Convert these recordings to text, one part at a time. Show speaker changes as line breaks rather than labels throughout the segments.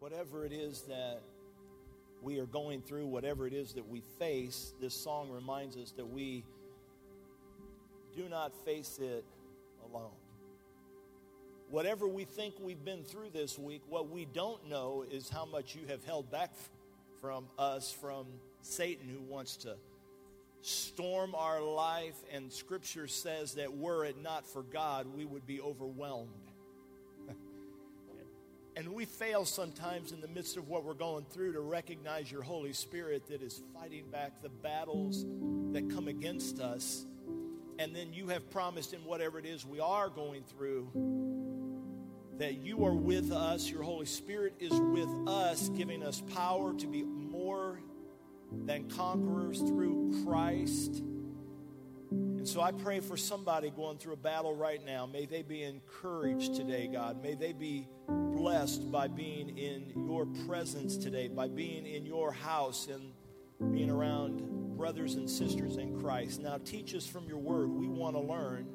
whatever it is that we are going through, whatever it is that we face, this song reminds us that we do not face it alone. Whatever we think we've been through this week, what we don't know is how much you have held back from us, from Satan who wants to storm our life. And scripture says that were it not for God, we would be overwhelmed. And we fail sometimes in the midst of what we're going through to recognize your Holy Spirit that is fighting back the battles that come against us. And then you have promised in whatever it is we are going through that you are with us. Your Holy Spirit is with us, giving us power to be more than conquerors through Christ. And so I pray for somebody going through a battle right now. May they be encouraged today, God. May they be blessed by being in your presence today, by being in your house and being around brothers and sisters in Christ. Now, teach us from your word. We want to learn.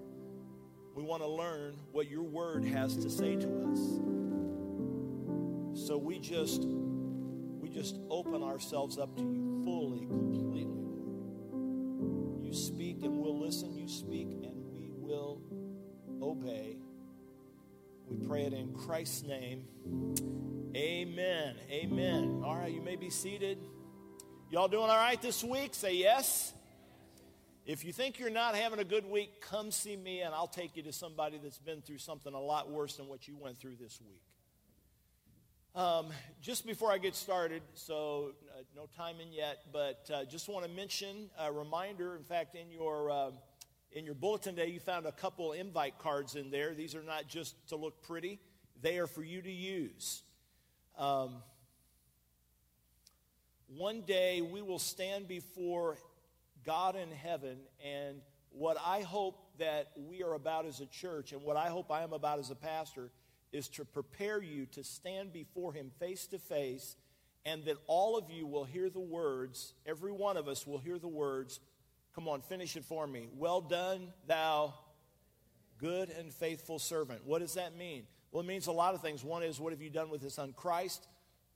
We want to learn what your word has to say to us. So we just we just open ourselves up to you fully, completely. You speak and we'll listen. You speak and we will obey. We pray it in Christ's name. Amen. Amen. All right, you may be seated. Y'all doing all right this week? Say yes. If you think you're not having a good week, come see me and I'll take you to somebody that's been through something a lot worse than what you went through this week. Um, just before I get started, so uh, no timing yet, but uh, just want to mention a reminder. In fact, in your uh, in your bulletin today, you found a couple invite cards in there. These are not just to look pretty; they are for you to use. Um, one day we will stand before God in heaven. And what I hope that we are about as a church, and what I hope I am about as a pastor, is to prepare you to stand before Him face to face, and that all of you will hear the words, every one of us will hear the words. Come on, finish it for me. Well done, thou good and faithful servant. What does that mean? Well, it means a lot of things. One is, what have you done with His Son Christ?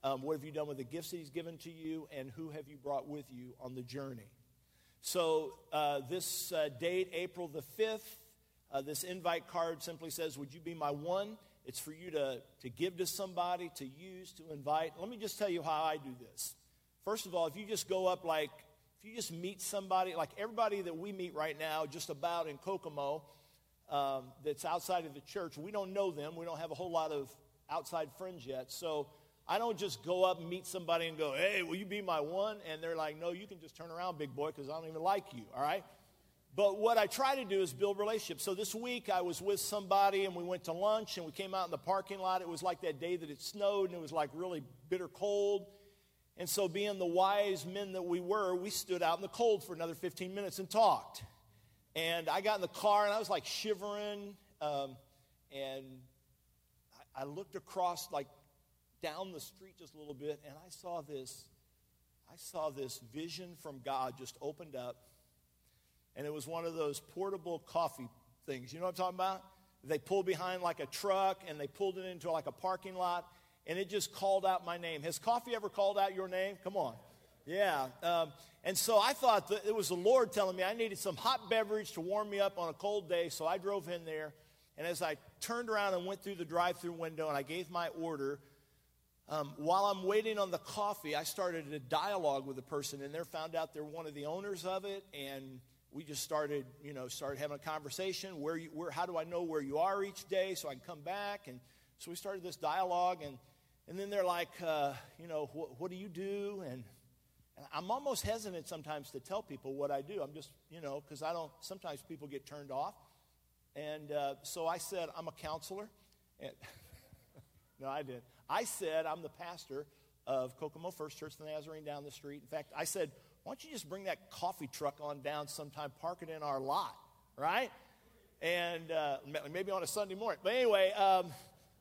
Um, what have you done with the gifts that He's given to you? And who have you brought with you on the journey? So, uh, this uh, date, April the 5th, uh, this invite card simply says, Would you be my one? It's for you to, to give to somebody, to use, to invite. Let me just tell you how I do this. First of all, if you just go up like, if you just meet somebody, like everybody that we meet right now, just about in Kokomo, um, that's outside of the church, we don't know them. We don't have a whole lot of outside friends yet. So, I don't just go up and meet somebody and go, hey, will you be my one? And they're like, no, you can just turn around, big boy, because I don't even like you, all right? But what I try to do is build relationships. So this week I was with somebody and we went to lunch and we came out in the parking lot. It was like that day that it snowed and it was like really bitter cold. And so, being the wise men that we were, we stood out in the cold for another 15 minutes and talked. And I got in the car and I was like shivering. Um, and I, I looked across like down the street just a little bit, and I saw this. I saw this vision from God just opened up, and it was one of those portable coffee things. You know what I'm talking about? They pulled behind like a truck, and they pulled it into like a parking lot, and it just called out my name. Has coffee ever called out your name? Come on. Yeah. Um, and so I thought that it was the Lord telling me I needed some hot beverage to warm me up on a cold day. So I drove in there. And as I turned around and went through the drive through window and I gave my order, um, while I'm waiting on the coffee, I started a dialogue with the person, and they found out they're one of the owners of it, and we just started, you know, started having a conversation. Where, you, where, how do I know where you are each day so I can come back? And so we started this dialogue, and and then they're like, uh, you know, what do you do? And, and I'm almost hesitant sometimes to tell people what I do. I'm just, you know, because I don't. Sometimes people get turned off, and uh, so I said I'm a counselor. And no, I didn't. I said, I'm the pastor of Kokomo First Church of the Nazarene down the street. In fact, I said, why don't you just bring that coffee truck on down sometime, park it in our lot, right? And uh, maybe on a Sunday morning. But anyway, um,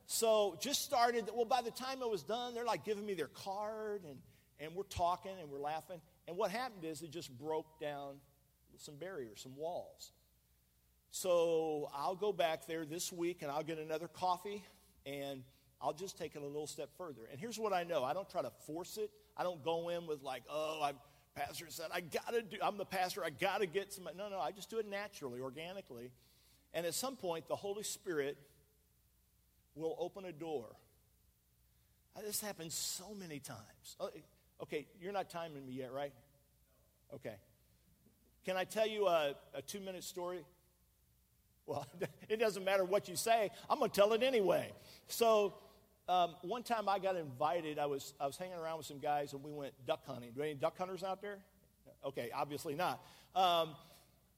so just started. Well, by the time it was done, they're like giving me their card, and, and we're talking and we're laughing. And what happened is it just broke down some barriers, some walls. So I'll go back there this week and I'll get another coffee and I'll just take it a little step further. And here's what I know I don't try to force it. I don't go in with, like, oh, I'm, pastor said, I got to do, I'm the pastor, I got to get some. No, no, I just do it naturally, organically. And at some point, the Holy Spirit will open a door. Uh, this happens so many times. Oh, okay, you're not timing me yet, right? Okay. Can I tell you a, a two minute story? Well, it doesn't matter what you say, I'm going to tell it anyway. So, um, one time I got invited, I was, I was hanging around with some guys and we went duck hunting. Do any duck hunters out there? Okay, obviously not. Um,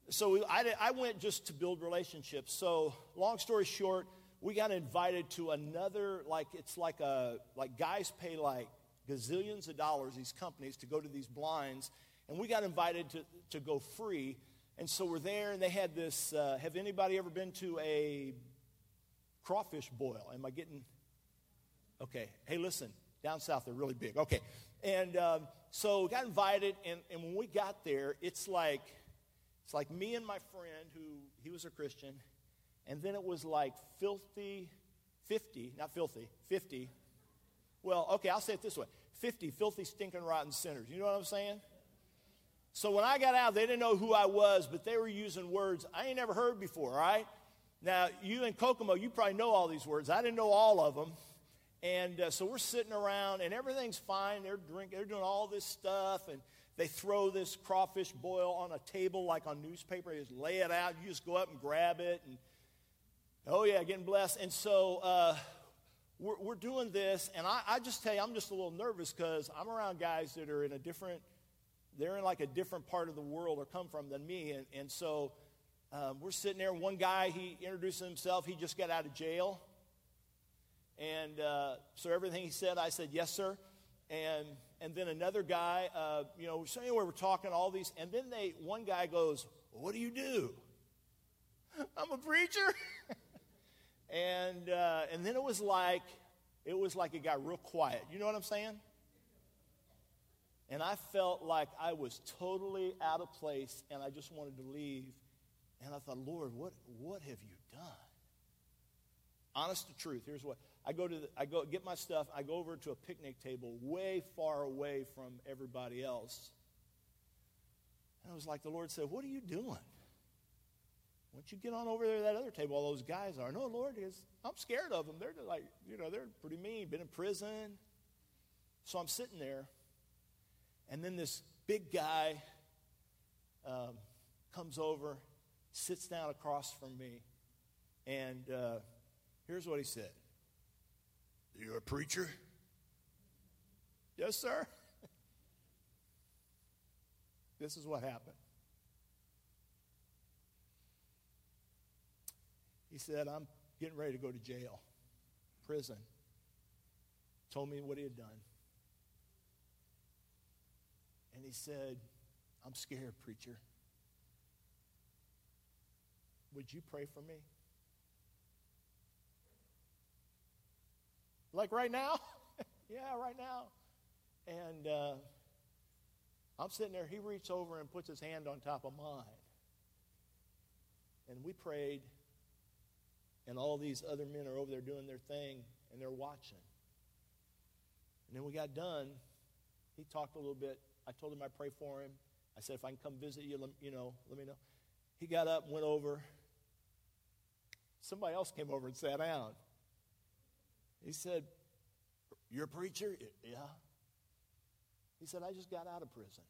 so we, I, I went just to build relationships. So, long story short, we got invited to another, like, it's like a, like guys pay like gazillions of dollars, these companies, to go to these blinds. And we got invited to, to go free. And so we're there, and they had this. Uh, have anybody ever been to a crawfish boil? Am I getting Okay. Hey, listen, down south they're really big. Okay. And um, so got invited, and, and when we got there, it's like it's like me and my friend who he was a Christian, and then it was like filthy, 50, not filthy, 50. Well, okay, I'll say it this way 50 filthy, stinking, rotten sinners. You know what I'm saying? So when I got out, they didn't know who I was, but they were using words I ain't never heard before, all right? Now, you in Kokomo, you probably know all these words. I didn't know all of them. And uh, so we're sitting around, and everything's fine. They're drinking, they're doing all this stuff, and they throw this crawfish boil on a table like on newspaper. They just lay it out. You just go up and grab it, and oh yeah, getting blessed. And so uh, we're, we're doing this, and I, I just tell you, I'm just a little nervous because I'm around guys that are in a different, they're in like a different part of the world or come from than me, and and so. Um, we're sitting there. One guy, he introduced himself. He just got out of jail. And uh, so everything he said, I said, yes, sir. And, and then another guy, uh, you know, so anyway, we're talking all these. And then they, one guy goes, well, what do you do? I'm a preacher. and, uh, and then it was like, it was like it got real quiet. You know what I'm saying? And I felt like I was totally out of place and I just wanted to leave. And I thought, Lord, what, what have you done? Honest to truth, here's what I go to the, I go get my stuff. I go over to a picnic table way far away from everybody else. And I was like the Lord said, "What are you doing? Why don't you get on over there to that other table? All those guys are. No, Lord, is I'm scared of them. They're like, you know, they're pretty mean. Been in prison. So I'm sitting there, and then this big guy um, comes over, sits down across from me, and uh, here's what he said. You're a preacher? Yes, sir. this is what happened. He said, I'm getting ready to go to jail, prison. Told me what he had done. And he said, I'm scared, preacher. Would you pray for me? Like right now? yeah, right now. And uh, I'm sitting there. He reaches over and puts his hand on top of mine. And we prayed, and all these other men are over there doing their thing, and they're watching. And then we got done. He talked a little bit. I told him I'd pray for him. I said, if I can come visit you, let, you know, let me know. He got up, went over. Somebody else came over and sat down. He said, You're a preacher? Yeah. He said, I just got out of prison.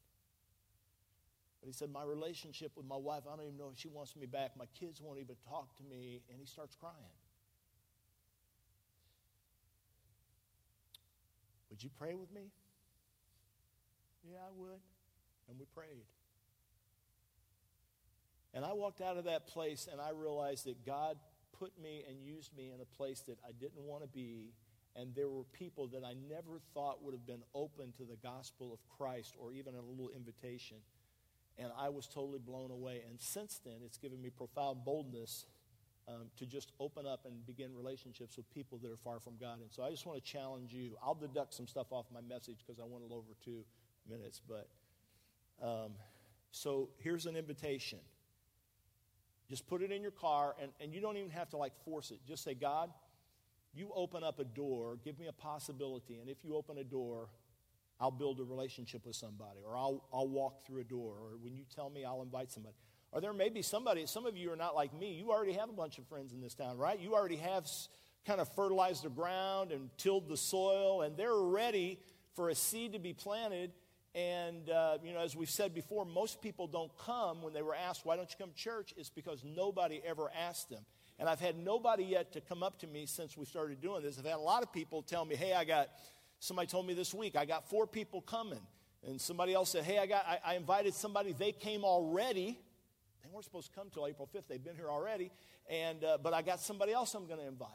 But he said, My relationship with my wife, I don't even know if she wants me back. My kids won't even talk to me. And he starts crying. Would you pray with me? Yeah, I would. And we prayed. And I walked out of that place and I realized that God put me and used me in a place that I didn't want to be. And there were people that I never thought would have been open to the gospel of Christ or even a little invitation. And I was totally blown away. And since then, it's given me profound boldness um, to just open up and begin relationships with people that are far from God. And so I just want to challenge you. I'll deduct some stuff off my message because I went a little over two minutes. But um, so here's an invitation. Just put it in your car, and, and you don't even have to like force it. Just say, God, you open up a door, give me a possibility, and if you open a door, I'll build a relationship with somebody, or I'll, I'll walk through a door, or when you tell me, I'll invite somebody. Or there may be somebody, some of you are not like me. You already have a bunch of friends in this town, right? You already have kind of fertilized the ground and tilled the soil, and they're ready for a seed to be planted. And, uh, you know, as we've said before, most people don't come when they were asked, why don't you come to church? It's because nobody ever asked them. And I've had nobody yet to come up to me since we started doing this. I've had a lot of people tell me, hey, I got, somebody told me this week, I got four people coming. And somebody else said, hey, I, got, I, I invited somebody, they came already. They weren't supposed to come till April 5th. They've been here already. And, uh, but I got somebody else I'm going to invite.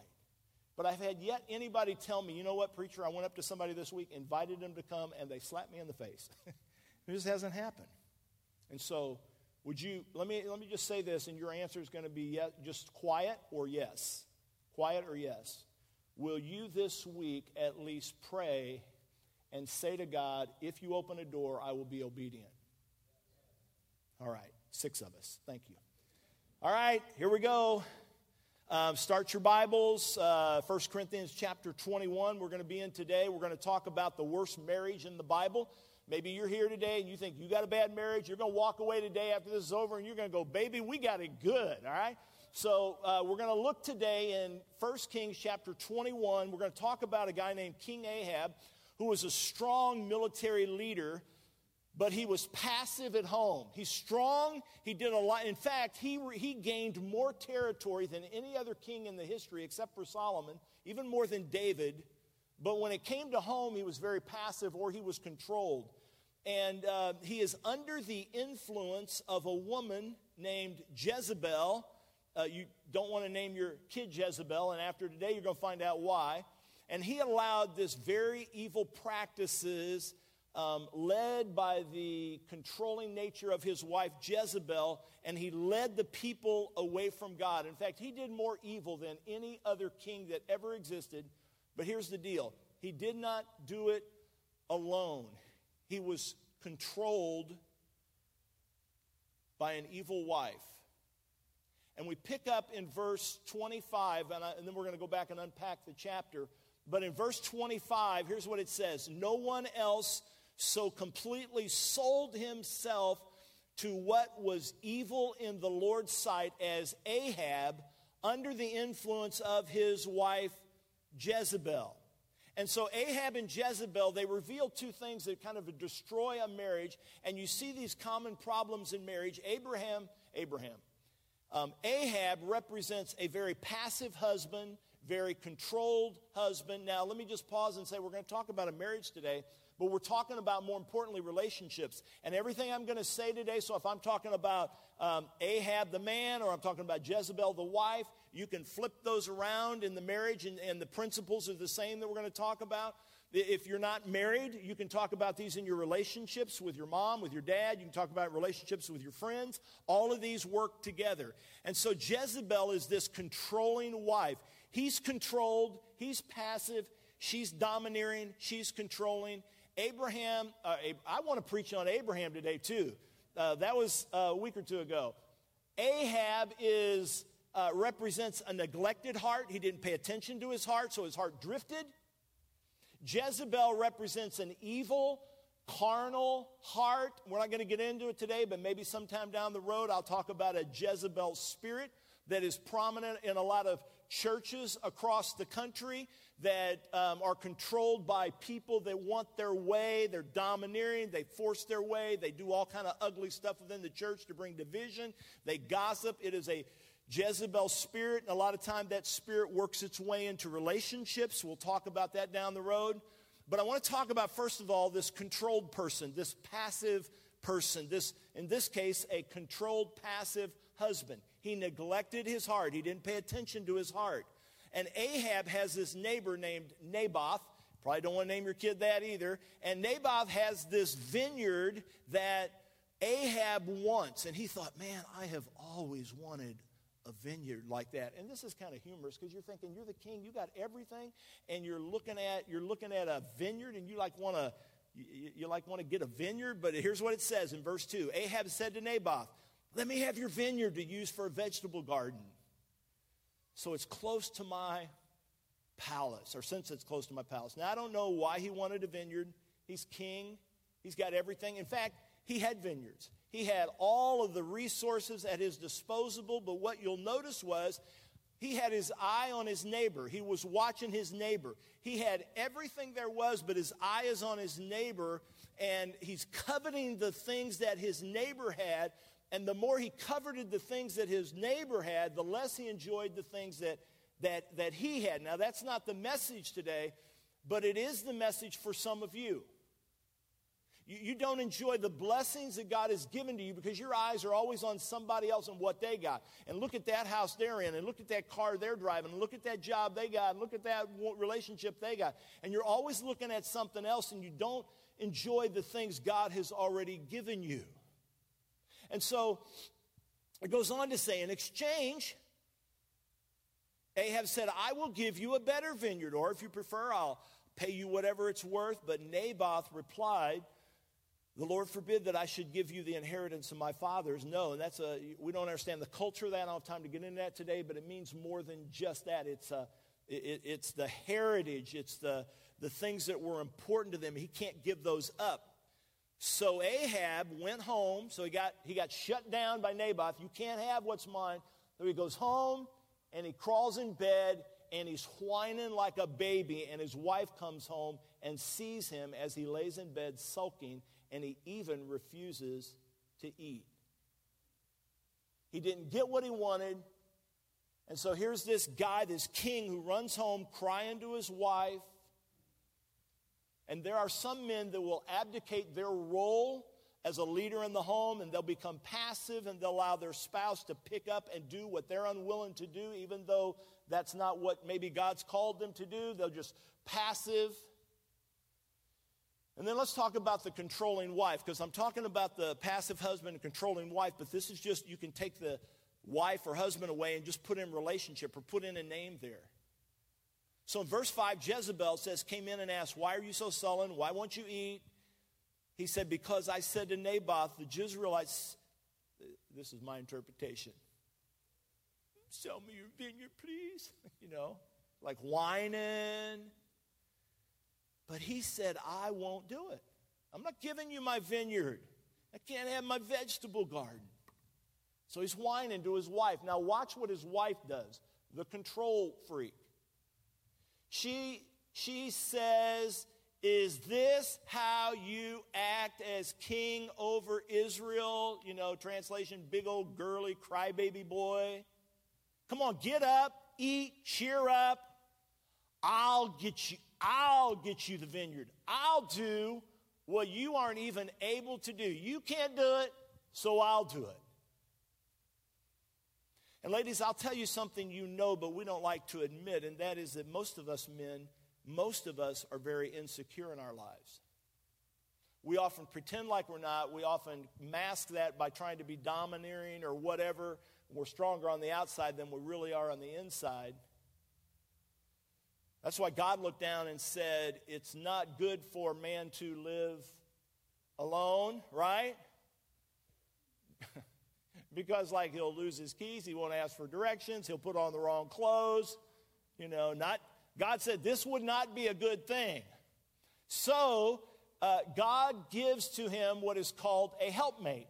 But I've had yet anybody tell me, you know what, preacher, I went up to somebody this week, invited them to come, and they slapped me in the face. it just hasn't happened. And so, would you, let me, let me just say this, and your answer is going to be yes, just quiet or yes. Quiet or yes. Will you this week at least pray and say to God, if you open a door, I will be obedient? All right, six of us. Thank you. All right, here we go. Um, start your Bibles, uh, 1 Corinthians chapter 21. We're going to be in today. We're going to talk about the worst marriage in the Bible. Maybe you're here today and you think you got a bad marriage. You're going to walk away today after this is over and you're going to go, baby, we got it good, all right? So uh, we're going to look today in 1 Kings chapter 21. We're going to talk about a guy named King Ahab who was a strong military leader but he was passive at home. He's strong. He did a lot. In fact, he, he gained more territory than any other king in the history except for Solomon, even more than David. But when it came to home, he was very passive or he was controlled. And uh, he is under the influence of a woman named Jezebel. Uh, you don't want to name your kid Jezebel, and after today, you're going to find out why. And he allowed this very evil practices um, led by the controlling nature of his wife Jezebel, and he led the people away from God. In fact, he did more evil than any other king that ever existed. But here's the deal he did not do it alone, he was controlled by an evil wife. And we pick up in verse 25, and, I, and then we're going to go back and unpack the chapter. But in verse 25, here's what it says No one else so completely sold himself to what was evil in the Lord's sight as Ahab under the influence of his wife Jezebel. And so Ahab and Jezebel, they reveal two things that kind of destroy a marriage. And you see these common problems in marriage. Abraham, Abraham. Um, Ahab represents a very passive husband, very controlled husband. Now, let me just pause and say we're going to talk about a marriage today but we're talking about more importantly relationships. And everything I'm going to say today, so if I'm talking about um, Ahab the man or I'm talking about Jezebel the wife, you can flip those around in the marriage, and, and the principles are the same that we're going to talk about. If you're not married, you can talk about these in your relationships with your mom, with your dad. You can talk about relationships with your friends. All of these work together. And so Jezebel is this controlling wife. He's controlled, he's passive, she's domineering, she's controlling. Abraham, uh, I want to preach on Abraham today too. Uh, that was uh, a week or two ago. Ahab is uh, represents a neglected heart. He didn't pay attention to his heart, so his heart drifted. Jezebel represents an evil, carnal heart. We're not going to get into it today, but maybe sometime down the road I'll talk about a Jezebel spirit that is prominent in a lot of churches across the country that um, are controlled by people that want their way. They're domineering. They force their way. They do all kind of ugly stuff within the church to bring division. They gossip. It is a jezebel spirit and a lot of time that spirit works its way into relationships. We'll talk about that down the road. But i want to talk about first of all this controlled person this passive person this in this case a controlled passive husband he neglected his heart he didn't pay attention to his heart and Ahab has this neighbor named Naboth. Probably don't want to name your kid that either. And Naboth has this vineyard that Ahab wants. And he thought, man, I have always wanted a vineyard like that. And this is kind of humorous because you're thinking you're the king, you got everything, and you're looking at you're looking at a vineyard and you like want to you, you like want to get a vineyard, but here's what it says in verse 2. Ahab said to Naboth, "Let me have your vineyard to use for a vegetable garden." So it's close to my palace, or since it's close to my palace. Now, I don't know why he wanted a vineyard. He's king, he's got everything. In fact, he had vineyards. He had all of the resources at his disposal, but what you'll notice was he had his eye on his neighbor. He was watching his neighbor. He had everything there was, but his eye is on his neighbor, and he's coveting the things that his neighbor had. And the more he coveted the things that his neighbor had, the less he enjoyed the things that, that, that he had. Now, that's not the message today, but it is the message for some of you. You, you don't enjoy the blessings that God has given to you because your eyes are always on somebody else and what they got. And look at that house they're in, and look at that car they're driving, and look at that job they got, and look at that relationship they got. And you're always looking at something else, and you don't enjoy the things God has already given you. And so it goes on to say, in exchange, Ahab said, I will give you a better vineyard, or if you prefer, I'll pay you whatever it's worth. But Naboth replied, the Lord forbid that I should give you the inheritance of my fathers. No, and that's a, we don't understand the culture of that. I don't have time to get into that today, but it means more than just that. It's, a, it, it's the heritage, it's the, the things that were important to them. He can't give those up. So Ahab went home. So he got, he got shut down by Naboth. You can't have what's mine. So he goes home and he crawls in bed and he's whining like a baby. And his wife comes home and sees him as he lays in bed sulking and he even refuses to eat. He didn't get what he wanted. And so here's this guy, this king, who runs home crying to his wife. And there are some men that will abdicate their role as a leader in the home and they'll become passive and they'll allow their spouse to pick up and do what they're unwilling to do, even though that's not what maybe God's called them to do. They'll just passive. And then let's talk about the controlling wife, because I'm talking about the passive husband and controlling wife, but this is just, you can take the wife or husband away and just put in relationship or put in a name there. So in verse 5, Jezebel says, came in and asked, Why are you so sullen? Why won't you eat? He said, Because I said to Naboth, the Jezreelites, this is my interpretation, sell me your vineyard, please. you know, like whining. But he said, I won't do it. I'm not giving you my vineyard. I can't have my vegetable garden. So he's whining to his wife. Now, watch what his wife does the control freak. She, she says, Is this how you act as king over Israel? You know, translation, big old girly crybaby boy. Come on, get up, eat, cheer up. I'll get you I'll get you the vineyard. I'll do what you aren't even able to do. You can't do it, so I'll do it. And ladies, I'll tell you something you know, but we don't like to admit, and that is that most of us men, most of us are very insecure in our lives. We often pretend like we're not. We often mask that by trying to be domineering or whatever. We're stronger on the outside than we really are on the inside. That's why God looked down and said, It's not good for man to live alone, right? because, like, he'll lose his keys, he won't ask for directions, he'll put on the wrong clothes. You know, not, God said this would not be a good thing. So, uh, God gives to him what is called a helpmate.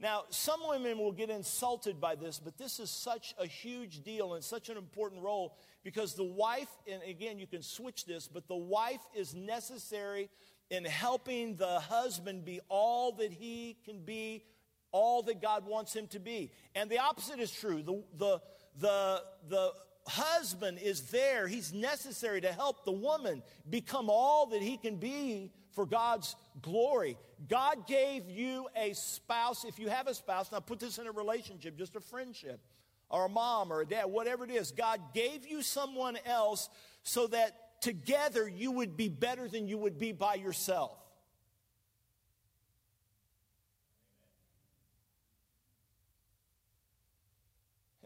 Now, some women will get insulted by this, but this is such a huge deal and such an important role because the wife, and again, you can switch this, but the wife is necessary in helping the husband be all that he can be, all that God wants him to be. And the opposite is true. The, the, the, the husband is there, he's necessary to help the woman become all that he can be for God's glory. God gave you a spouse, if you have a spouse, now put this in a relationship, just a friendship or a mom or a dad, whatever it is. God gave you someone else so that together you would be better than you would be by yourself.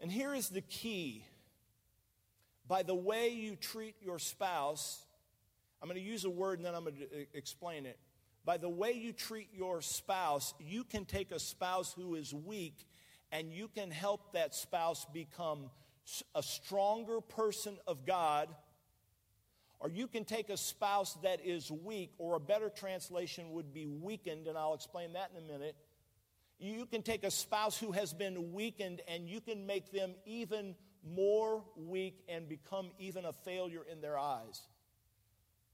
And here is the key. By the way you treat your spouse, I'm going to use a word and then I'm going to explain it. By the way you treat your spouse, you can take a spouse who is weak and you can help that spouse become a stronger person of God, or you can take a spouse that is weak, or a better translation would be weakened, and I'll explain that in a minute. You can take a spouse who has been weakened and you can make them even more weak and become even a failure in their eyes.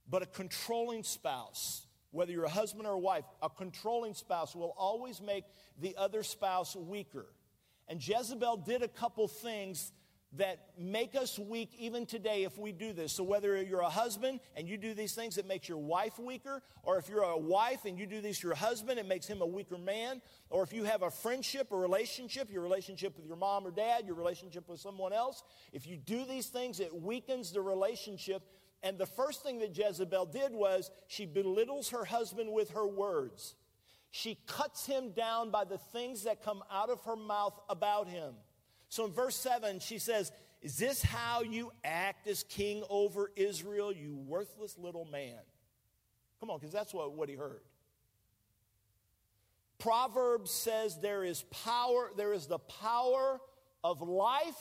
But a controlling spouse, whether you're a husband or a wife, a controlling spouse will always make the other spouse weaker. And Jezebel did a couple things that make us weak even today if we do this. So, whether you're a husband and you do these things, it makes your wife weaker, or if you're a wife and you do these to your husband, it makes him a weaker man, or if you have a friendship, a relationship, your relationship with your mom or dad, your relationship with someone else, if you do these things, it weakens the relationship. And the first thing that Jezebel did was she belittles her husband with her words. She cuts him down by the things that come out of her mouth about him. So in verse 7, she says, Is this how you act as king over Israel, you worthless little man? Come on, because that's what, what he heard. Proverbs says there is power, there is the power of life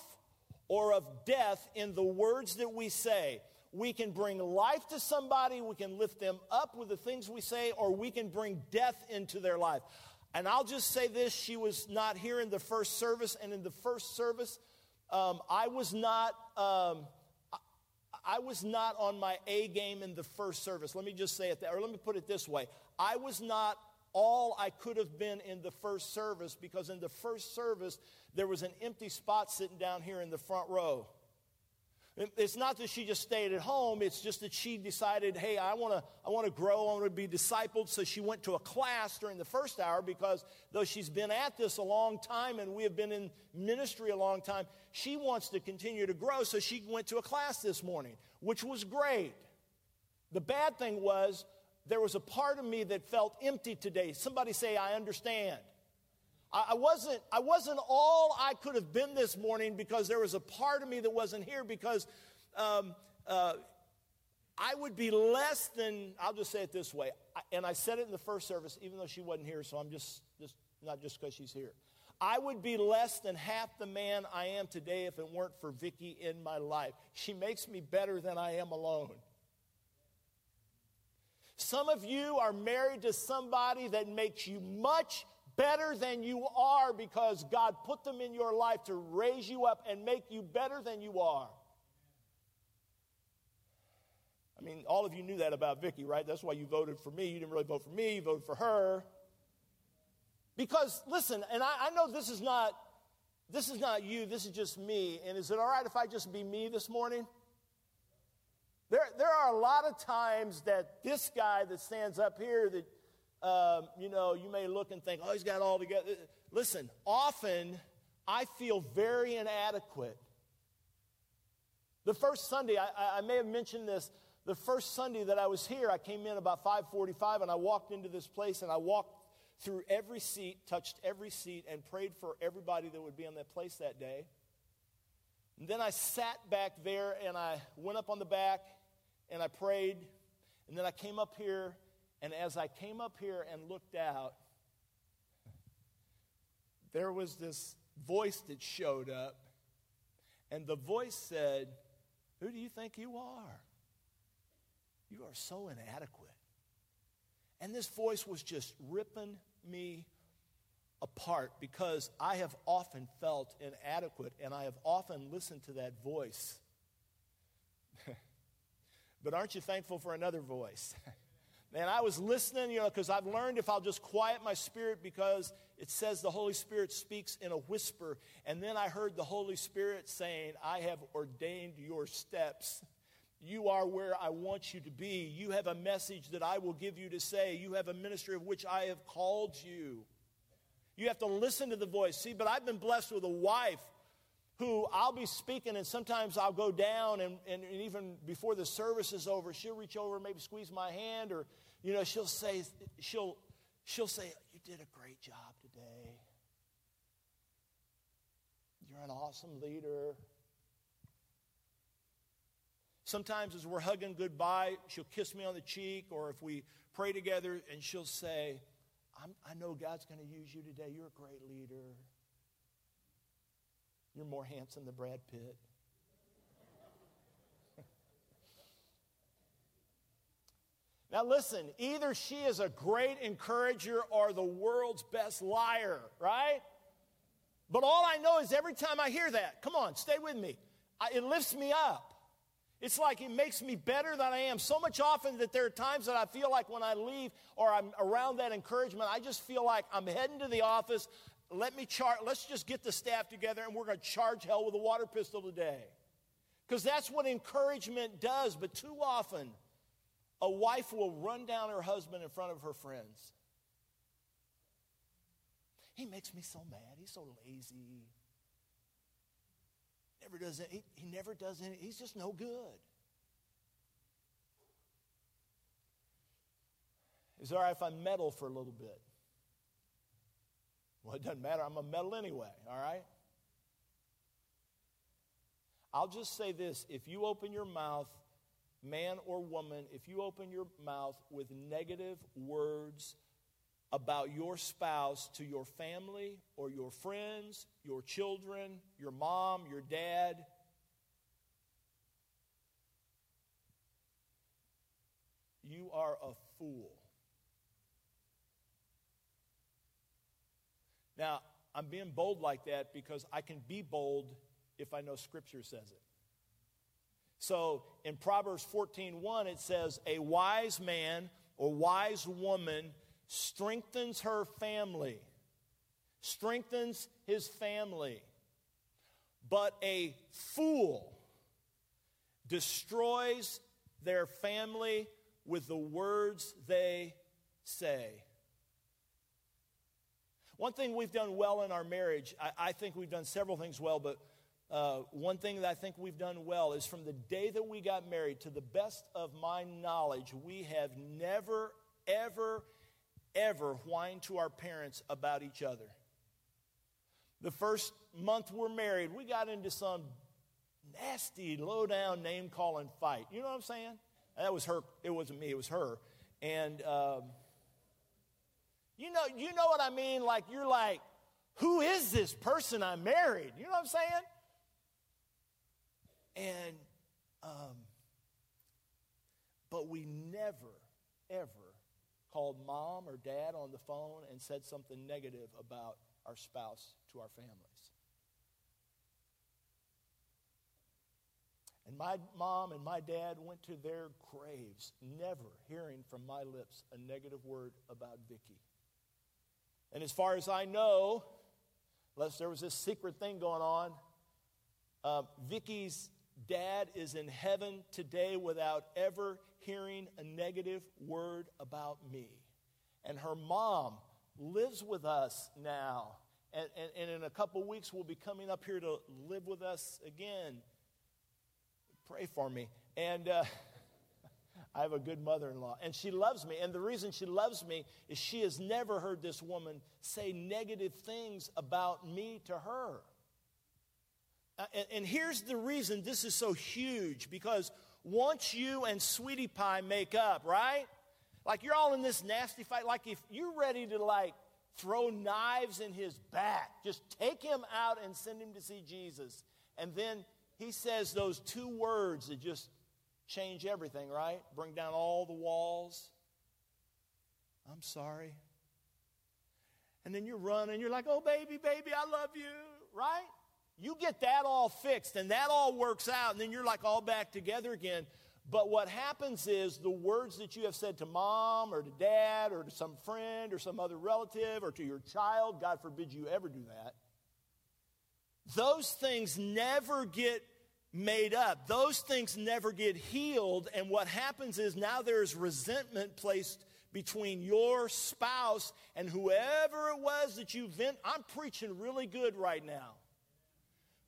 or of death in the words that we say. We can bring life to somebody, we can lift them up with the things we say, or we can bring death into their life. And I'll just say this she was not here in the first service, and in the first service, um, I was not. Um, I was not on my A game in the first service. Let me just say it that, or let me put it this way. I was not all I could have been in the first service because in the first service, there was an empty spot sitting down here in the front row. It's not that she just stayed at home, it's just that she decided, hey, I want to I wanna grow, I want to be discipled. So she went to a class during the first hour because though she's been at this a long time and we have been in ministry a long time, she wants to continue to grow. So she went to a class this morning, which was great. The bad thing was there was a part of me that felt empty today. Somebody say, I understand. I wasn't, I wasn't all I could have been this morning because there was a part of me that wasn't here because um, uh, I would be less than, I'll just say it this way, and I said it in the first service, even though she wasn't here, so I'm just, just not just because she's here. I would be less than half the man I am today if it weren't for Vicki in my life. She makes me better than I am alone. Some of you are married to somebody that makes you much better than you are because God put them in your life to raise you up and make you better than you are. I mean, all of you knew that about Vicki, right? That's why you voted for me. You didn't really vote for me, you voted for her. Because, listen, and I, I know this is not this is not you, this is just me. And is it all right if I just be me this morning? There, there are a lot of times that this guy that stands up here that um, you know, you may look and think, oh, he's got all together. Listen, often I feel very inadequate. The first Sunday, I, I may have mentioned this. The first Sunday that I was here, I came in about 5:45, and I walked into this place, and I walked through every seat, touched every seat, and prayed for everybody that would be in that place that day. And then I sat back there, and I went up on the back, and I prayed, and then I came up here and as I came up here and looked out, there was this voice that showed up, and the voice said, Who do you think you are? You are so inadequate. And this voice was just ripping me apart because I have often felt inadequate and I have often listened to that voice. but aren't you thankful for another voice? Man, I was listening, you know, because I've learned if I'll just quiet my spirit because it says the Holy Spirit speaks in a whisper. And then I heard the Holy Spirit saying, I have ordained your steps. You are where I want you to be. You have a message that I will give you to say. You have a ministry of which I have called you. You have to listen to the voice. See, but I've been blessed with a wife who I'll be speaking, and sometimes I'll go down, and, and, and, even before the service is over, she'll reach over, and maybe squeeze my hand, or you know, she'll say, she'll, she'll say, "You did a great job today. You're an awesome leader." Sometimes, as we're hugging goodbye, she'll kiss me on the cheek, or if we pray together, and she'll say, i know God's going to use you today. You're a great leader. You're more handsome than Brad Pitt. now, listen, either she is a great encourager or the world's best liar, right? But all I know is every time I hear that, come on, stay with me, I, it lifts me up. It's like it makes me better than I am. So much often that there are times that I feel like when I leave or I'm around that encouragement, I just feel like I'm heading to the office. Let me char- let's just get the staff together and we're going to charge hell with a water pistol today. Because that's what encouragement does. But too often, a wife will run down her husband in front of her friends. He makes me so mad. He's so lazy. Never does he, he never does any, he's just no good. Is it all right if I meddle for a little bit? Well, it doesn't matter. I'm a meddle anyway, all right? I'll just say this if you open your mouth, man or woman, if you open your mouth with negative words about your spouse to your family or your friends, your children, your mom, your dad. You are a fool. Now, I'm being bold like that because I can be bold if I know Scripture says it. So in Proverbs 14:1 it says, "A wise man or wise woman strengthens her family, strengthens his family. But a fool destroys their family with the words they say. One thing we've done well in our marriage, I, I think we've done several things well, but uh, one thing that I think we've done well is from the day that we got married, to the best of my knowledge, we have never, ever, ever whined to our parents about each other. The first month we're married, we got into some nasty, low down name calling fight. You know what I'm saying? That was her. It wasn't me. It was her. And um, you know, you know what I mean. Like you're like, who is this person I married? You know what I'm saying? And um, but we never, ever called mom or dad on the phone and said something negative about our spouse to our families. And my mom and my dad went to their graves, never hearing from my lips a negative word about Vicky. And as far as I know, unless there was this secret thing going on, uh, Vicky's dad is in heaven today without ever hearing a negative word about me. And her mom lives with us now. And, and, and in a couple weeks, we'll be coming up here to live with us again. Pray for me. And uh, I have a good mother in law. And she loves me. And the reason she loves me is she has never heard this woman say negative things about me to her. Uh, and, and here's the reason this is so huge because once you and Sweetie Pie make up, right? Like you're all in this nasty fight. Like if you're ready to like throw knives in his back, just take him out and send him to see Jesus. And then he says those two words that just change everything, right? Bring down all the walls. I'm sorry. And then you're running, you're like, oh, baby, baby, I love you, right? You get that all fixed and that all works out, and then you're like all back together again. But what happens is the words that you have said to mom or to dad or to some friend or some other relative or to your child, God forbid you ever do that, those things never get made up. Those things never get healed. And what happens is now there's resentment placed between your spouse and whoever it was that you vent. I'm preaching really good right now.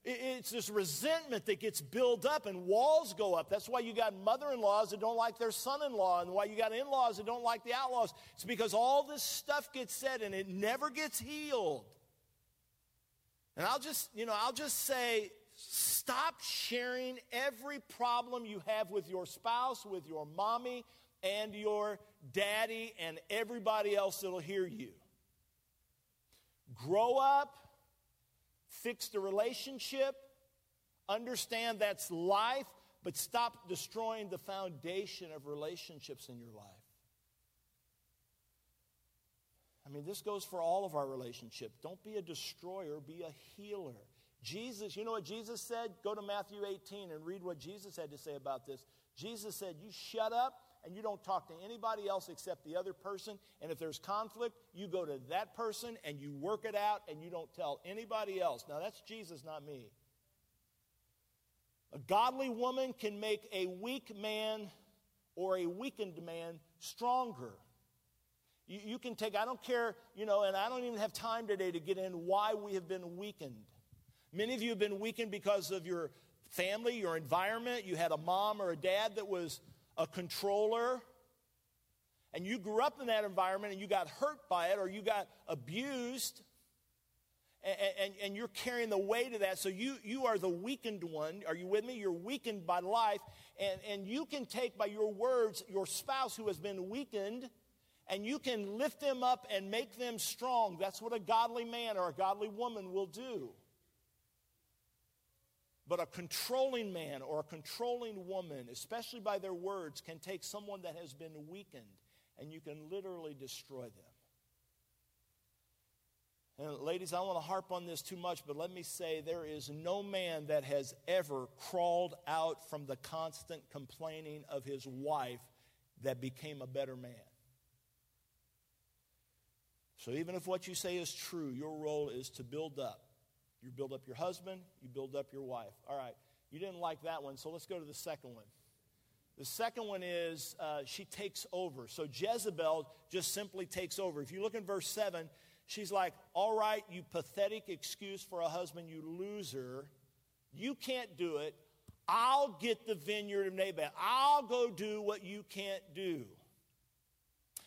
It's this resentment that gets built up and walls go up. That's why you got mother in laws that don't like their son in law, and why you got in laws that don't like the outlaws. It's because all this stuff gets said and it never gets healed. And I'll just, you know, I'll just say stop sharing every problem you have with your spouse, with your mommy, and your daddy, and everybody else that'll hear you. Grow up fix the relationship, understand that's life, but stop destroying the foundation of relationships in your life. I mean, this goes for all of our relationships. Don't be a destroyer, be a healer. Jesus, you know what Jesus said? Go to Matthew 18 and read what Jesus had to say about this. Jesus said, You shut up and you don't talk to anybody else except the other person. And if there's conflict, you go to that person and you work it out and you don't tell anybody else. Now, that's Jesus, not me. A godly woman can make a weak man or a weakened man stronger. You, you, can take, I don't care, you know, and I don't even have time today to get in why we have been weakened. Many of you have been weakened because of your family, your environment. You had a mom or a dad that was a controller, and you grew up in that environment and you got hurt by it or you got abused. And, and, and, you're carrying the weight of that. So you, you are the weakened one. Are you with me? You're weakened by life. And, and you can take by your words your spouse who has been weakened and you can lift them up and make them strong. That's what a godly man or a godly woman will do. But a controlling man or a controlling woman, especially by their words, can take someone that has been weakened and you can literally destroy them. And ladies, I don't want to harp on this too much, but let me say there is no man that has ever crawled out from the constant complaining of his wife that became a better man. So even if what you say is true, your role is to build up. You build up your husband, you build up your wife. All right, you didn't like that one, so let's go to the second one. The second one is uh, she takes over. So Jezebel just simply takes over. If you look in verse 7, she's like, All right, you pathetic excuse for a husband, you loser. You can't do it. I'll get the vineyard of Naboth. I'll go do what you can't do.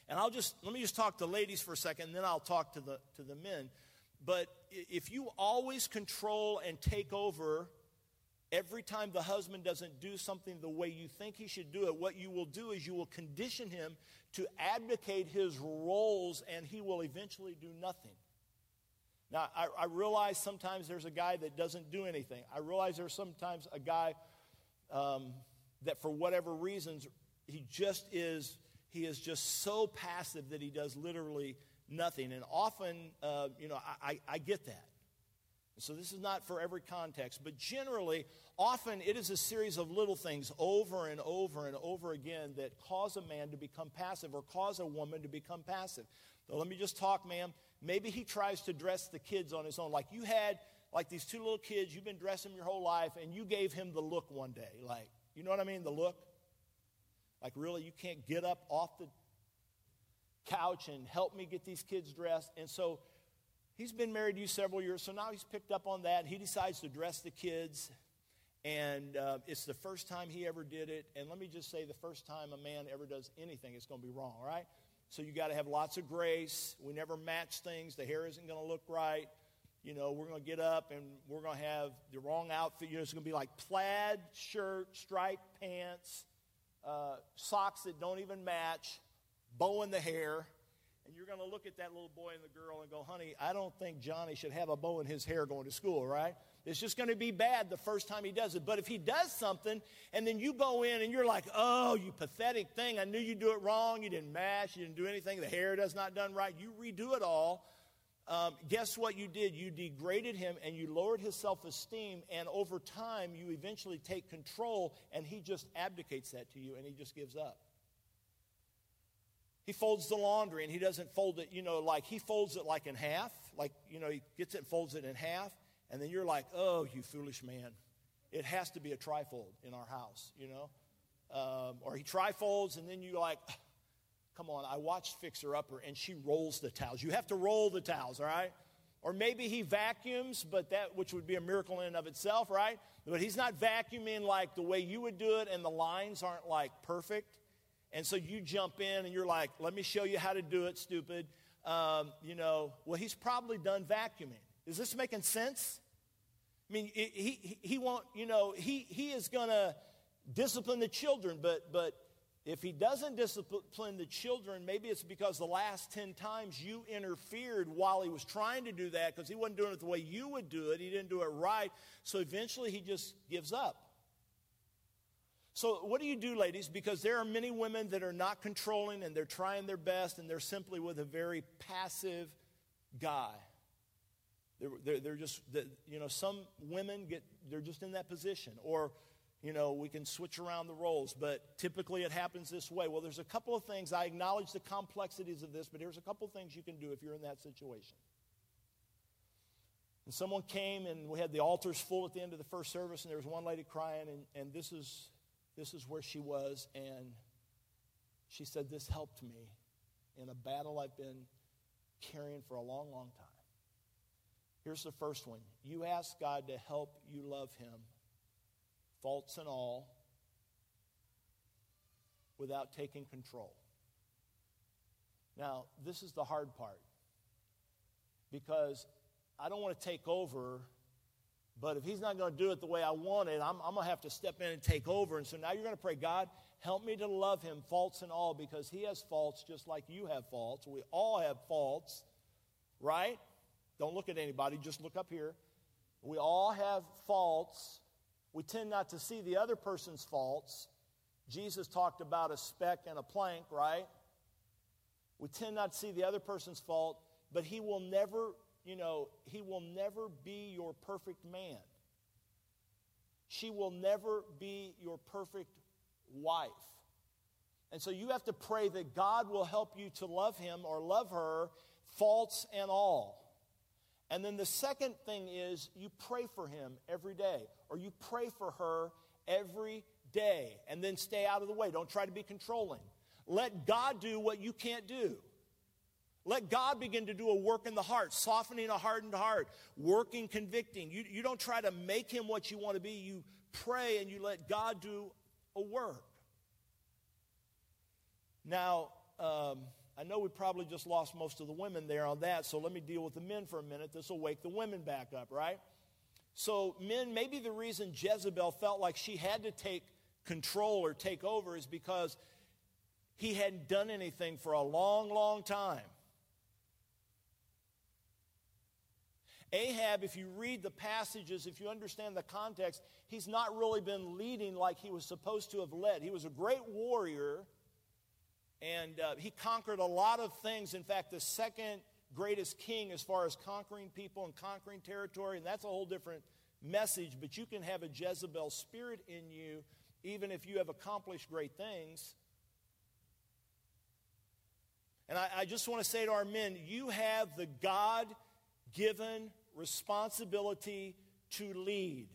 And I'll just, let me just talk to ladies for a second, and then I'll talk to the, to the men. But if you always control and take over every time the husband doesn't do something the way you think he should do it, what you will do is you will condition him to abdicate his roles and he will eventually do nothing. Now, I, I realize sometimes there's a guy that doesn't do anything. I realize there's sometimes a guy um, that, for whatever reasons, he just is, he is just so passive that he does literally nothing. And often, uh, you know, I, I, I get that. So this is not for every context, but generally, often it is a series of little things over and over and over again that cause a man to become passive or cause a woman to become passive. So let me just talk, ma'am. Maybe he tries to dress the kids on his own. Like you had, like these two little kids, you've been dressing your whole life, and you gave him the look one day. Like, you know what I mean? The look? Like, really, you can't get up off the couch and help me get these kids dressed. And so he's been married to you several years, so now he's picked up on that. He decides to dress the kids, and uh, it's the first time he ever did it. And let me just say, the first time a man ever does anything, it's going to be wrong, right? So you got to have lots of grace. We never match things. The hair isn't going to look right. You know, we're going to get up and we're going to have the wrong outfit. You know, it's going to be like plaid shirt, striped pants, uh, socks that don't even match bow in the hair, and you're going to look at that little boy and the girl and go, honey, I don't think Johnny should have a bow in his hair going to school, right? It's just going to be bad the first time he does it. But if he does something and then you go in and you're like, oh, you pathetic thing, I knew you'd do it wrong, you didn't mash, you didn't do anything, the hair does not done right, you redo it all. Um, guess what you did? You degraded him and you lowered his self esteem, and over time, you eventually take control, and he just abdicates that to you and he just gives up. He folds the laundry and he doesn't fold it, you know, like he folds it like in half. Like, you know, he gets it and folds it in half. And then you're like, oh, you foolish man. It has to be a trifold in our house, you know? Um, or he trifolds and then you're like, come on, I watched Fixer Upper and she rolls the towels. You have to roll the towels, all right? Or maybe he vacuums, but that which would be a miracle in and of itself, right? But he's not vacuuming like the way you would do it, and the lines aren't like perfect. And so you jump in and you're like, let me show you how to do it, stupid. Um, you know, well, he's probably done vacuuming. Is this making sense? I mean, he, he, he won't, you know, he, he is going to discipline the children, but, but If he doesn't discipline the children, maybe it's because the last 10 times you interfered while he was trying to do that because he wasn't doing it the way you would do it. He didn't do it right. So eventually he just gives up. So, what do you do, ladies? Because there are many women that are not controlling and they're trying their best and they're simply with a very passive guy. They're, they're, they're just, you know, some women get, they're just in that position. Or, you know, we can switch around the roles, but typically it happens this way. Well, there's a couple of things. I acknowledge the complexities of this, but here's a couple of things you can do if you're in that situation. And someone came and we had the altars full at the end of the first service, and there was one lady crying, and, and this is this is where she was, and she said, This helped me in a battle I've been carrying for a long, long time. Here's the first one you ask God to help you love Him, faults and all, without taking control. Now, this is the hard part because I don't want to take over but if he's not going to do it the way I want it, I'm, I'm going to have to step in and take over. And so now you're going to pray, God, help me to love him, faults and all, because he has faults just like you have faults. We all have faults, right? Don't look at anybody, just look up here. We all have faults. We tend not to see the other person's faults. Jesus talked about a speck and a plank, right? We tend not to see the other person's fault, but he will never you know, he will never be your perfect man. She will never be your perfect wife. And so you have to pray that God will help you to love him or love her, faults and all. And then the second thing is you pray for him every day, or you pray for her every day, and then stay out of the way. Don't try to be controlling. Let God do what you can't do. Let God begin to do a work in the heart, softening a hardened heart, working, convicting. You, you don't try to make him what you want to be. You pray and you let God do a work. Now, um, I know we probably just lost most of the women there on that, so let me deal with the men for a minute. This will wake the women back up, right? So, men, maybe the reason Jezebel felt like she had to take control or take over is because he hadn't done anything for a long, long time. Ahab, if you read the passages, if you understand the context, he's not really been leading like he was supposed to have led. He was a great warrior, and uh, he conquered a lot of things. In fact, the second greatest king as far as conquering people and conquering territory, and that's a whole different message. But you can have a Jezebel spirit in you, even if you have accomplished great things. And I, I just want to say to our men, you have the God given responsibility to lead.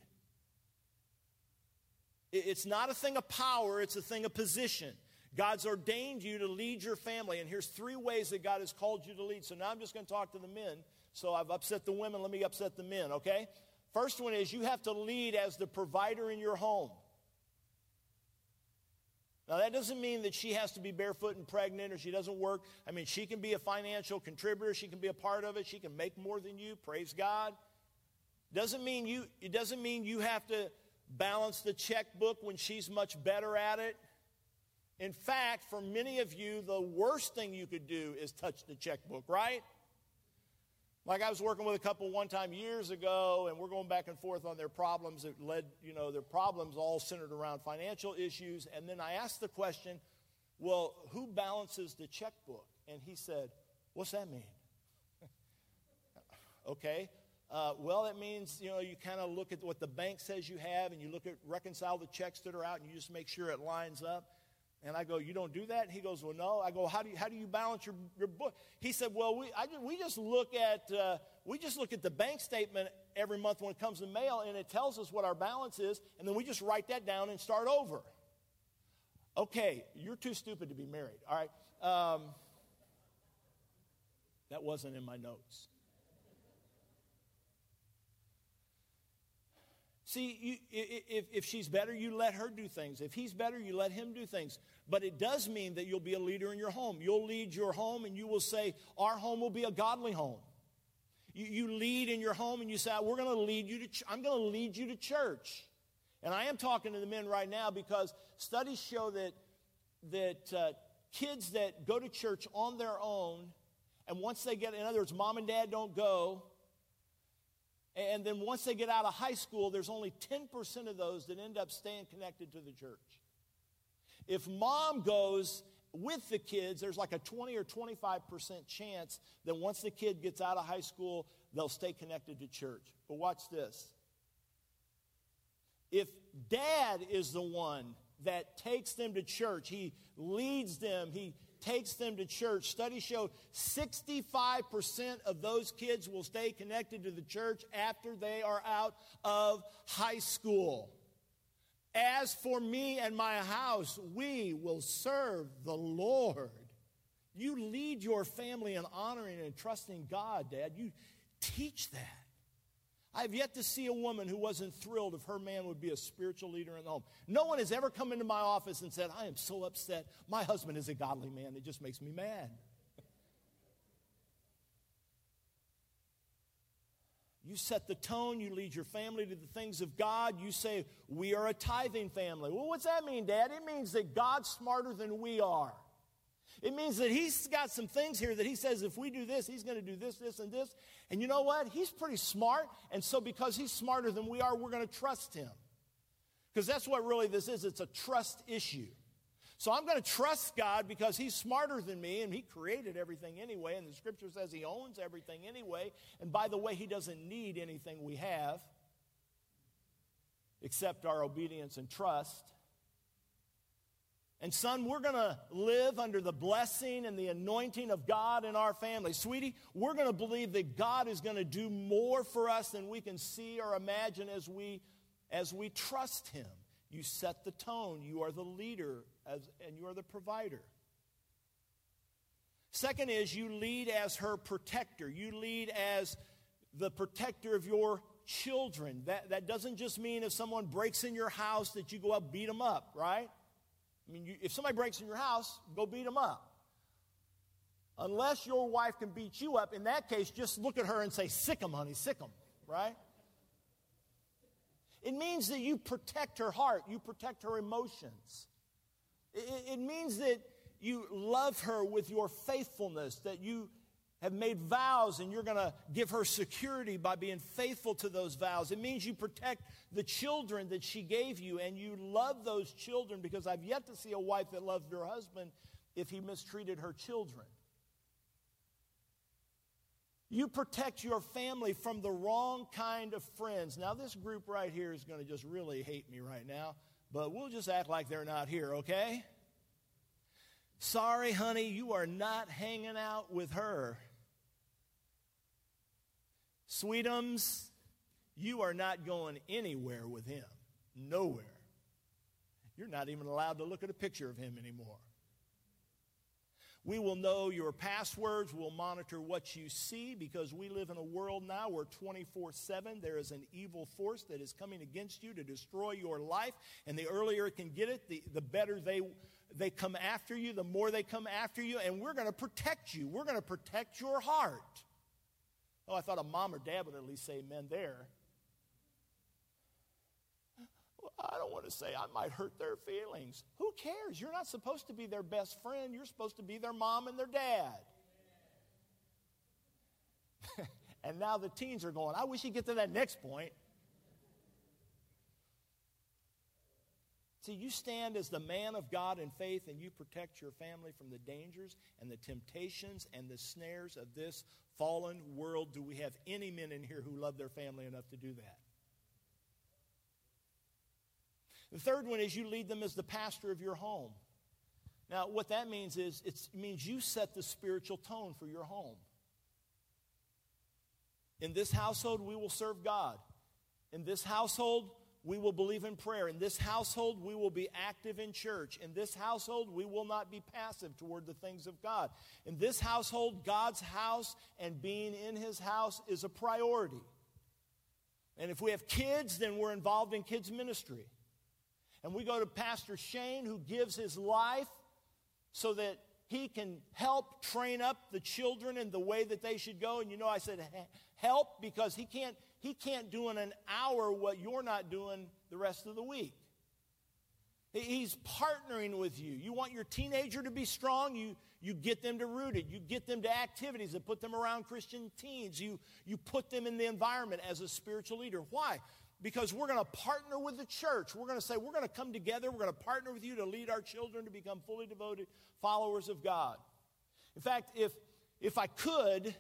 It's not a thing of power, it's a thing of position. God's ordained you to lead your family, and here's three ways that God has called you to lead. So now I'm just going to talk to the men. So I've upset the women, let me upset the men, okay? First one is you have to lead as the provider in your home. Now, that doesn't mean that she has to be barefoot and pregnant or she doesn't work. I mean, she can be a financial contributor. She can be a part of it. She can make more than you. Praise God. Doesn't mean you, it doesn't mean you have to balance the checkbook when she's much better at it. In fact, for many of you, the worst thing you could do is touch the checkbook, right? Like I was working with a couple one time years ago, and we're going back and forth on their problems. It led, you know, their problems all centered around financial issues. And then I asked the question, well, who balances the checkbook? And he said, what's that mean? okay. Uh, well, it means, you know, you kind of look at what the bank says you have and you look at, reconcile the checks that are out and you just make sure it lines up. And I go, you don't do that? And he goes, well, no. I go, how do you, how do you balance your, your book? He said, well, we, I, we just look at, uh, we just look at the bank statement every month when it comes in mail and it tells us what our balance is. And then we just write that down and start over. Okay, you're too stupid to be married. All right. Um, that wasn't in my notes. See, you, if, if she's better, you let her do things. If he's better, you let him do things. But it does mean that you'll be a leader in your home. You'll lead your home and you will say, Our home will be a godly home. You, you lead in your home and you say, We're going to lead you to, ch- I'm going to lead you to church. And I am talking to the men right now because studies show that that uh, kids that go to church on their own, and once they get, in other words, mom and dad don't go, and then once they get out of high school, there's only 10% of those that end up staying connected to the church. If mom goes with the kids, there's like a 20 or 25% chance that once the kid gets out of high school, they'll stay connected to church. But watch this. If dad is the one that takes them to church, he leads them, he takes them to church. Studies show 65% of those kids will stay connected to the church after they are out of high school. As for me and my house, we will serve the Lord. You lead your family in honoring and trusting God, Dad. You teach that. I have yet to see a woman who wasn't thrilled if her man would be a spiritual leader in the home. No one has ever come into my office and said, I am so upset. My husband is a godly man. It just makes me mad. You set the tone, you lead your family to the things of God. You say, We are a tithing family. Well, what's that mean, Dad? It means that God's smarter than we are. It means that he's got some things here that he says if we do this, he's going to do this, this, and this. And you know what? He's pretty smart. And so because he's smarter than we are, we're going to trust him. Because that's what really this is it's a trust issue. So I'm going to trust God because he's smarter than me and he created everything anyway. And the scripture says he owns everything anyway. And by the way, he doesn't need anything we have except our obedience and trust. And son, we're going to live under the blessing and the anointing of God in our family. Sweetie, we're going to believe that God is going to do more for us than we can see or imagine as we as we trust him. You set the tone, you are the leader as, and you are the provider. Second is you lead as her protector. You lead as the protector of your children. That, that doesn't just mean if someone breaks in your house that you go up beat them up, right? I mean, you, if somebody breaks in your house, go beat them up. Unless your wife can beat you up, in that case, just look at her and say, Sick 'em, honey, sick 'em, right? It means that you protect her heart, you protect her emotions. It, it means that you love her with your faithfulness, that you have made vows and you're going to give her security by being faithful to those vows. It means you protect the children that she gave you and you love those children because I've yet to see a wife that loved her husband if he mistreated her children. You protect your family from the wrong kind of friends. Now, this group right here is going to just really hate me right now, but we'll just act like they're not here, okay? Sorry, honey, you are not hanging out with her. Sweetums, you are not going anywhere with him. Nowhere. You're not even allowed to look at a picture of him anymore. We will know your passwords. We'll monitor what you see because we live in a world now where 24 7 there is an evil force that is coming against you to destroy your life. And the earlier it can get it, the, the better they, they come after you, the more they come after you. And we're going to protect you. We're going to protect your heart. Oh, I thought a mom or dad would at least say amen there. Well, I don't want to say I might hurt their feelings. Who cares? You're not supposed to be their best friend. You're supposed to be their mom and their dad. and now the teens are going, I wish you'd get to that next point. See, you stand as the man of God in faith and you protect your family from the dangers and the temptations and the snares of this fallen world. Do we have any men in here who love their family enough to do that? The third one is you lead them as the pastor of your home. Now, what that means is it means you set the spiritual tone for your home. In this household, we will serve God. In this household, we will believe in prayer. In this household, we will be active in church. In this household, we will not be passive toward the things of God. In this household, God's house and being in his house is a priority. And if we have kids, then we're involved in kids' ministry. And we go to Pastor Shane, who gives his life so that he can help train up the children in the way that they should go. And you know, I said help because he can't he can't do in an hour what you're not doing the rest of the week. He's partnering with you. You want your teenager to be strong, you, you get them to root it. You get them to activities that put them around Christian teens. You, you put them in the environment as a spiritual leader. Why? Because we're going to partner with the church. We're going to say, we're going to come together. We're going to partner with you to lead our children to become fully devoted followers of God. In fact, if, if I could,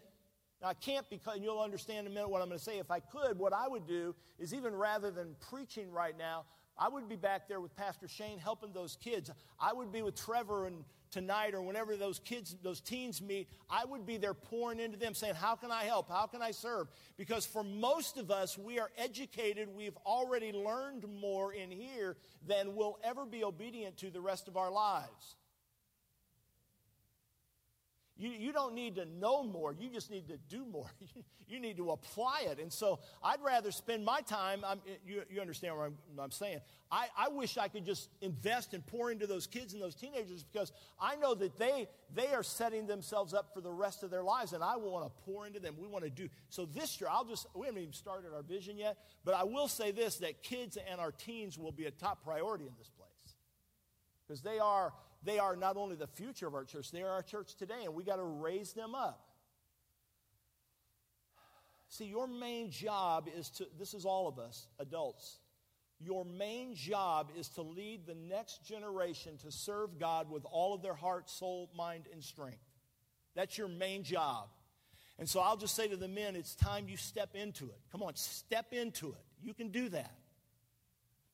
I can't because, and you'll understand in a minute what I'm going to say. If I could, what I would do is even rather than preaching right now, I would be back there with Pastor Shane helping those kids. I would be with Trevor and tonight or whenever those kids, those teens meet, I would be there pouring into them saying, How can I help? How can I serve? Because for most of us, we are educated. We've already learned more in here than we'll ever be obedient to the rest of our lives. You, you don't need to know more. You just need to do more. you need to apply it. And so I'd rather spend my time. You, you, understand what I'm, what I'm saying? I, I, wish I could just invest and pour into those kids and those teenagers because I know that they, they are setting themselves up for the rest of their lives, and I want to pour into them. We want to do. So this year, I'll just, we haven't even started our vision yet, but I will say this that kids and our teens will be a top priority in this place because they are they are not only the future of our church, they are our church today, and we got to raise them up. See, your main job is to, this is all of us, adults. Your main job is to lead the next generation to serve God with all of their heart, soul, mind, and strength. That's your main job. And so I'll just say to the men, it's time you step into it. Come on, step into it. You can do that.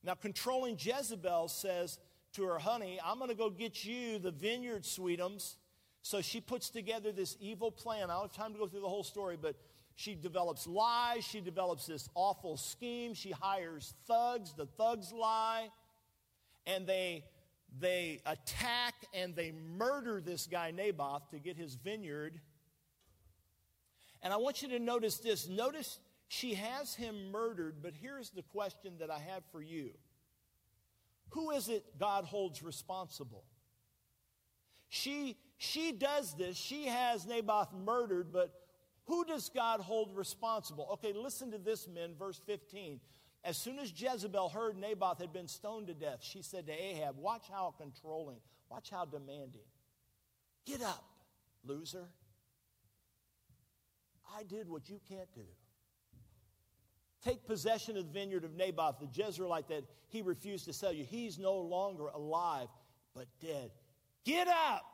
Now, controlling Jezebel says, to her, honey, I'm going to go get you the vineyard sweetums. So she puts together this evil plan. I don't have time to go through the whole story, but she develops lies. She develops this awful scheme. She hires thugs. The thugs lie. And they, they attack and they murder this guy, Naboth, to get his vineyard. And I want you to notice this. Notice she has him murdered, but here's the question that I have for you who is it God holds responsible? She, she does this. She has Naboth murdered, but who does God hold responsible? Okay, listen to this, men, verse 15. As soon as Jezebel heard Naboth had been stoned to death, she said to Ahab, Watch how controlling, watch how demanding. Get up, loser. I did what you can't do. Take possession of the vineyard of Naboth, the Jezreelite that he refused to sell you. He's no longer alive, but dead. Get up!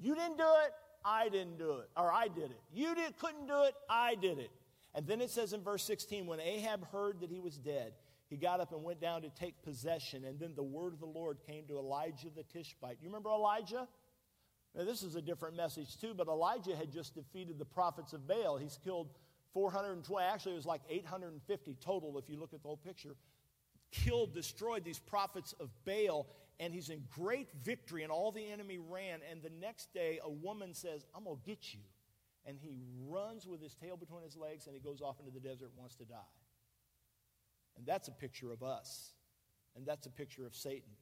You didn't do it, I didn't do it. Or I did it. You did, couldn't do it, I did it. And then it says in verse 16 when Ahab heard that he was dead, he got up and went down to take possession. And then the word of the Lord came to Elijah the Tishbite. You remember Elijah? Now, this is a different message, too, but Elijah had just defeated the prophets of Baal. He's killed 420, actually, it was like 850 total if you look at the whole picture. Killed, destroyed these prophets of Baal, and he's in great victory, and all the enemy ran. And the next day, a woman says, I'm going to get you. And he runs with his tail between his legs, and he goes off into the desert and wants to die. And that's a picture of us, and that's a picture of Satan.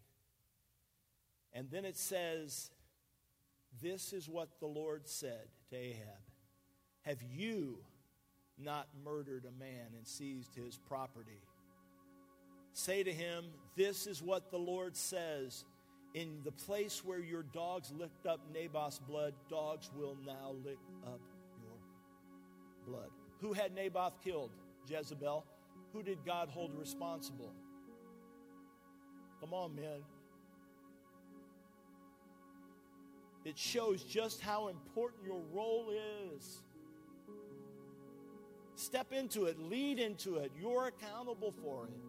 And then it says, This is what the Lord said to Ahab Have you not murdered a man and seized his property. Say to him, This is what the Lord says. In the place where your dogs licked up Naboth's blood, dogs will now lick up your blood. Who had Naboth killed? Jezebel. Who did God hold responsible? Come on, man. It shows just how important your role is. Step into it, lead into it. You're accountable for it.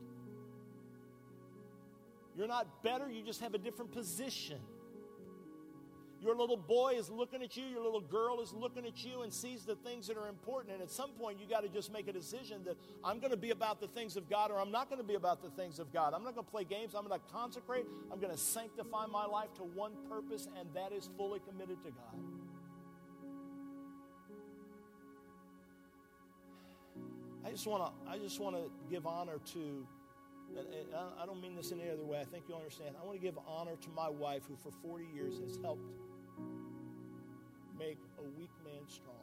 You're not better, you just have a different position. Your little boy is looking at you, your little girl is looking at you and sees the things that are important. And at some point, you got to just make a decision that I'm going to be about the things of God or I'm not going to be about the things of God. I'm not going to play games. I'm going to consecrate. I'm going to sanctify my life to one purpose, and that is fully committed to God. I just want to I just want to give honor to I don't mean this in any other way. I think you'll understand. I want to give honor to my wife who for 40 years has helped make a weak man strong.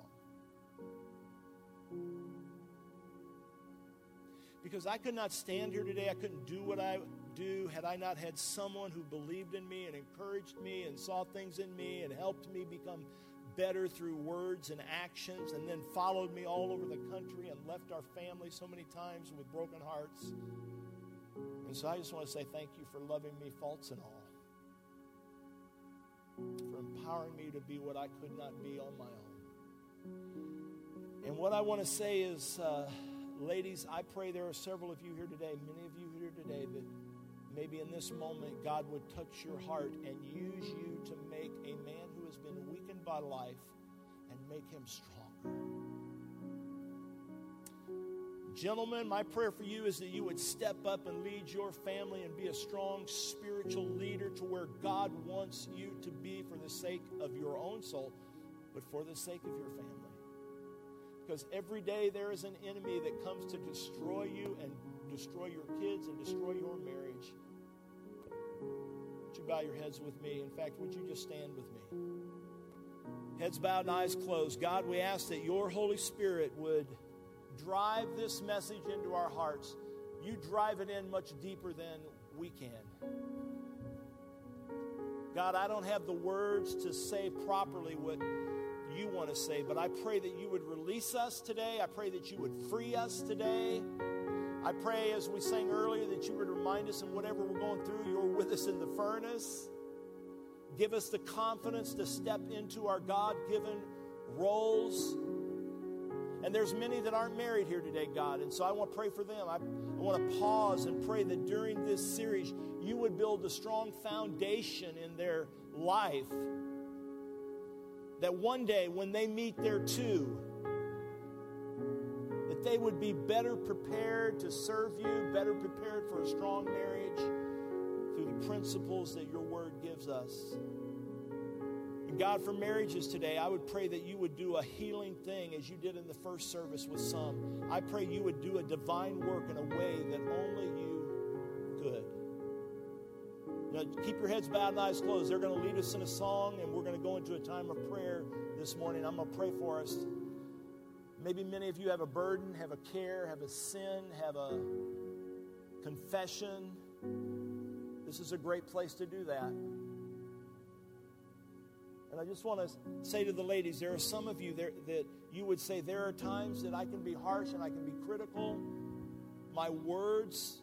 Because I could not stand here today. I couldn't do what I do had I not had someone who believed in me and encouraged me and saw things in me and helped me become better through words and actions and then followed me all over the country and left our family so many times with broken hearts. And so I just want to say thank you for loving me, faults and all, for empowering me to be what I could not be on my own. And what I want to say is, uh, ladies, I pray there are several of you here today, many of you here today, that maybe in this moment God would touch your heart and use you to make a man who has been by life and make him stronger. Gentlemen, my prayer for you is that you would step up and lead your family and be a strong spiritual leader to where God wants you to be for the sake of your own soul, but for the sake of your family. Because every day there is an enemy that comes to destroy you and destroy your kids and destroy your marriage. Would you bow your heads with me? In fact, would you just stand with me? Heads bowed and eyes closed. God, we ask that your Holy Spirit would drive this message into our hearts. You drive it in much deeper than we can. God, I don't have the words to say properly what you want to say, but I pray that you would release us today. I pray that you would free us today. I pray, as we sang earlier, that you would remind us in whatever we're going through, you're with us in the furnace. Give us the confidence to step into our God given roles and there's many that aren't married here today, God. And so I want to pray for them. I, I want to pause and pray that during this series, you would build a strong foundation in their life. That one day, when they meet their two, that they would be better prepared to serve you, better prepared for a strong marriage through the principles that your word gives us. And God, for marriages today, I would pray that you would do a healing thing as you did in the first service with some. I pray you would do a divine work in a way that only you could. Now, keep your heads bowed and eyes closed. They're going to lead us in a song, and we're going to go into a time of prayer this morning. I'm going to pray for us. Maybe many of you have a burden, have a care, have a sin, have a confession. This is a great place to do that. And I just want to say to the ladies, there are some of you there that you would say, there are times that I can be harsh and I can be critical. My words.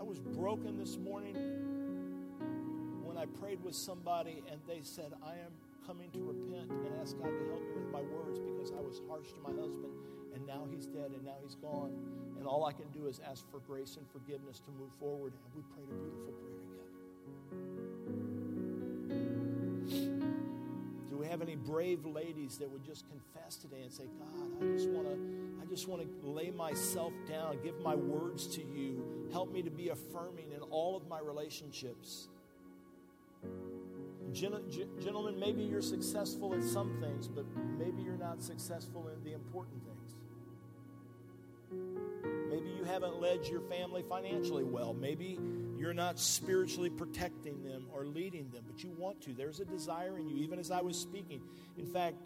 I was broken this morning when I prayed with somebody and they said, I am coming to repent and ask God to help me with my words because I was harsh to my husband and now he's dead and now he's gone. And all I can do is ask for grace and forgiveness to move forward. And we prayed a beautiful prayer together. Do we have any brave ladies that would just confess today and say, God, I just want to I just want to lay myself down, give my words to you. Help me to be affirming in all of my relationships. Gentlemen, maybe you're successful in some things, but maybe you're not successful in the important things. You haven't led your family financially well. Maybe you're not spiritually protecting them or leading them, but you want to. There's a desire in you, even as I was speaking. In fact,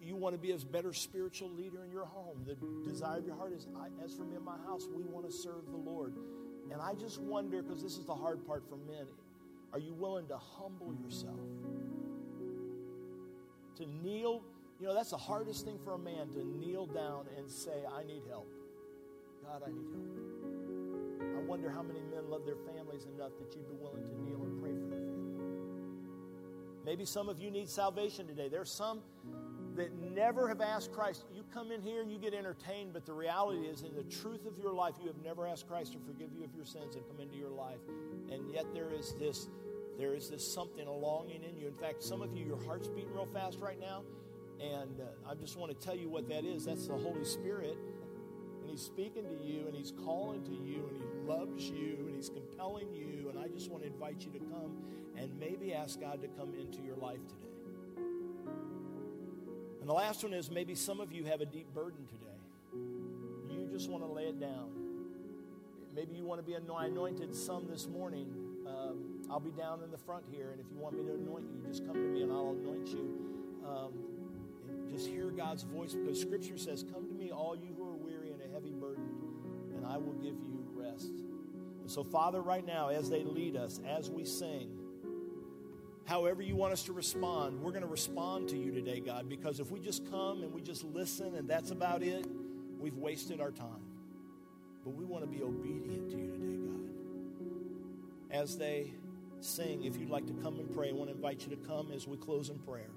you want to be a better spiritual leader in your home. The desire of your heart is, as for me in my house, we want to serve the Lord. And I just wonder, because this is the hard part for men, are you willing to humble yourself? To kneel, you know, that's the hardest thing for a man to kneel down and say, I need help. God, I need help I wonder how many men love their families enough that you'd be willing to kneel and pray for their family. Maybe some of you need salvation today. There's some that never have asked Christ. You come in here and you get entertained, but the reality is, in the truth of your life, you have never asked Christ to forgive you of your sins and come into your life. And yet there is this, there is this something, a longing in you. In fact, some of you, your heart's beating real fast right now. And uh, I just want to tell you what that is. That's the Holy Spirit. And He's speaking to you, and He's calling to you, and He loves you and He's compelling you. And I just want to invite you to come and maybe ask God to come into your life today. And the last one is maybe some of you have a deep burden today. You just want to lay it down. Maybe you want to be anointed some this morning. Um, I'll be down in the front here, and if you want me to anoint you, just come to me and I'll anoint you. Um, just hear God's voice because Scripture says, Come to me, all you who I will give you rest. And so, Father, right now, as they lead us, as we sing, however you want us to respond, we're going to respond to you today, God, because if we just come and we just listen and that's about it, we've wasted our time. But we want to be obedient to you today, God. As they sing, if you'd like to come and pray, I want to invite you to come as we close in prayer.